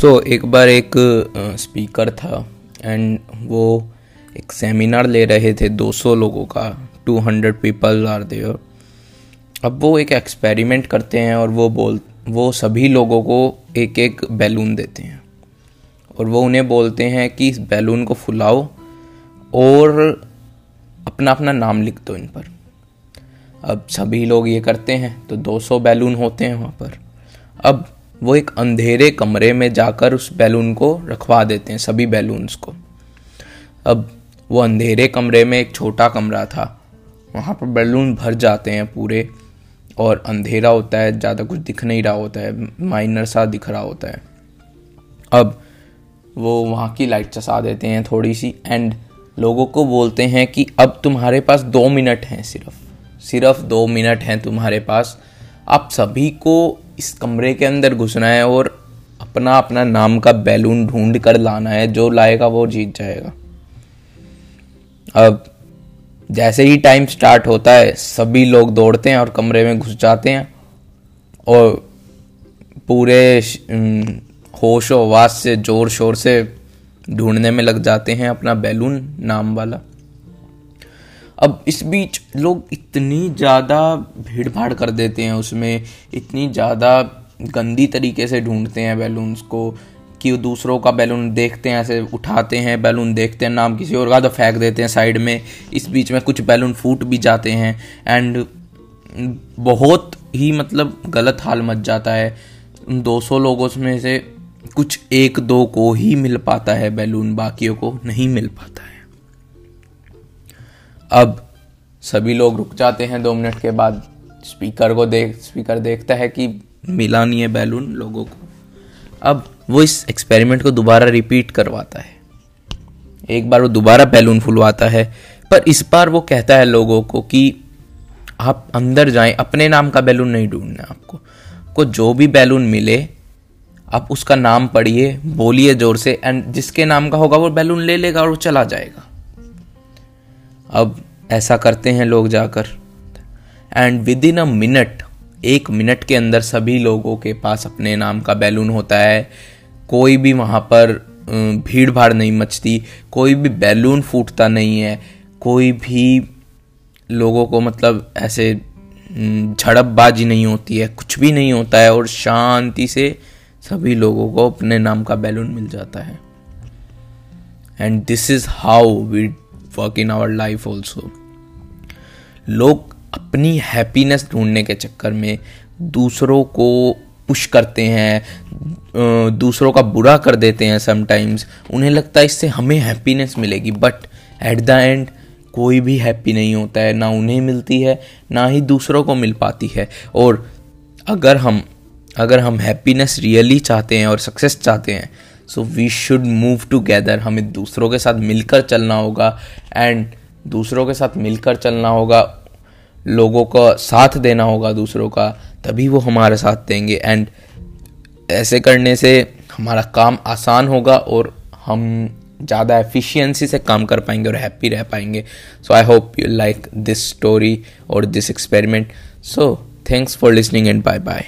तो एक बार एक स्पीकर था एंड वो एक सेमिनार ले रहे थे 200 लोगों का 200 पीपल आर देयर अब वो एक एक्सपेरिमेंट करते हैं और वो बोल, वो सभी लोगों को एक एक बैलून देते हैं। और वो उन्हें बोलते हैं कि इस बैलून को फुलाओ और अपना अपना नाम लिख दो इन पर। अब सभी लोग ये करते हैं तो 200 बैलून होते हैं वहाँ पर। अब वो एक अंधेरे कमरे में जाकर उस बैलून को रखवा देते हैं, सभी बैलून्स को। अब वो अंधेरे कमरे में एक छोटा कमरा था, वहाँ पर बैलून भर जाते हैं पूरे, और अंधेरा होता है, ज़्यादा कुछ दिख नहीं रहा होता है, माइनर सा दिख रहा होता है। अब वो वहाँ की लाइट चसा देते हैं थोड़ी सी एंड लोगों को बोलते हैं कि अब तुम्हारे पास दो मिनट हैं सिर्फ़ सिर्फ़ दो मिनट हैं तुम्हारे पास, आप सभी को इस कमरे के अंदर घुसना है और अपना अपना नाम का बैलून ढूंढ कर लाना है, जो लाएगा वो जीत जाएगा। अब, जैसे ही टाइम स्टार्ट होता है, सभी लोग दौड़ते हैं और कमरे में घुस जाते हैं और पूरे होश आवाज़ से ज़ोर शोर से ढूँढने में लग जाते हैं अपना बैलून, नाम वाला। अब इस बीच लोग इतनी ज़्यादा भीड़ भाड़ कर देते हैं उसमें, इतनी ज़्यादा गंदी तरीके से ढूंढते हैं बैलून्स को कि दूसरों का बैलून देखते हैं, ऐसे उठाते हैं, बैलून देखते हैं, नाम किसी और का तो फेंक देते हैं साइड में। इस बीच में कुछ बैलून फूट भी जाते हैं एंड बहुत ही मतलब गलत हाल मच जाता है। उन 200 लोगों में से कुछ एक दो को ही मिल पाता है बैलून, बाकियों को नहीं मिल पाता है। अब सभी लोग रुक जाते हैं दो मिनट के बाद। स्पीकर को देख, स्पीकर देखता है कि मिला नहीं है बैलून लोगों को। अब वो इस एक्सपेरिमेंट को दोबारा रिपीट करवाता है। एक बार वो दोबारा बैलून फुलवाता है, पर इस बार वो कहता है लोगों को कि आप अंदर जाएँ, अपने नाम का बैलून नहीं ढूंढना आपको। को जो भी बैलून मिले, आप उसका नाम पढ़िए, बोलिए ज़ोर से एंड जिसके नाम का होगा वो बैलून ले लेगा और वो चला जाएगा। अब ऐसा करते हैं लोग जाकर। And with in a minute एक मिनट के अंदर सभी लोगों के पास अपने नाम का बैलून होता है। कोई भी वहाँ पर भीड़ भाड़ नहीं मचती, कोई भी बैलून फूटता नहीं है, कोई भी लोगों को मतलब ऐसे झड़पबाजी नहीं होती है, कुछ भी नहीं होता है और शांति से सभी लोगों को अपने नाम का बैलून मिल जाता है। And this is how we work in our life also लोग अपनी हैप्पीनेस ढूँढने के चक्कर में दूसरों को पुश करते हैं दूसरों का बुरा कर देते हैं समटाइम्स उन्हें लगता है इससे हमें हैप्पीनेस मिलेगी बट एट द एंड कोई भी हैप्पी नहीं होता है, ना उन्हें मिलती है, ना ही दूसरों को मिल पाती है। और अगर हम अगर हम हैप्पीनेस रियली चाहते हैं और सक्सेस चाहते हैं so we should move together हमें दूसरों के साथ मिलकर चलना होगा एंड दूसरों के साथ मिलकर चलना होगा, लोगों का साथ देना होगा दूसरों का, तभी वो हमारा साथ देंगे एंड ऐसे करने से हमारा काम आसान होगा और हम ज़्यादा एफिशिएंसी से काम कर पाएँगे और हैप्पी रह पाएँगे। So I hope you like this story और this experiment so thanks for listening and bye bye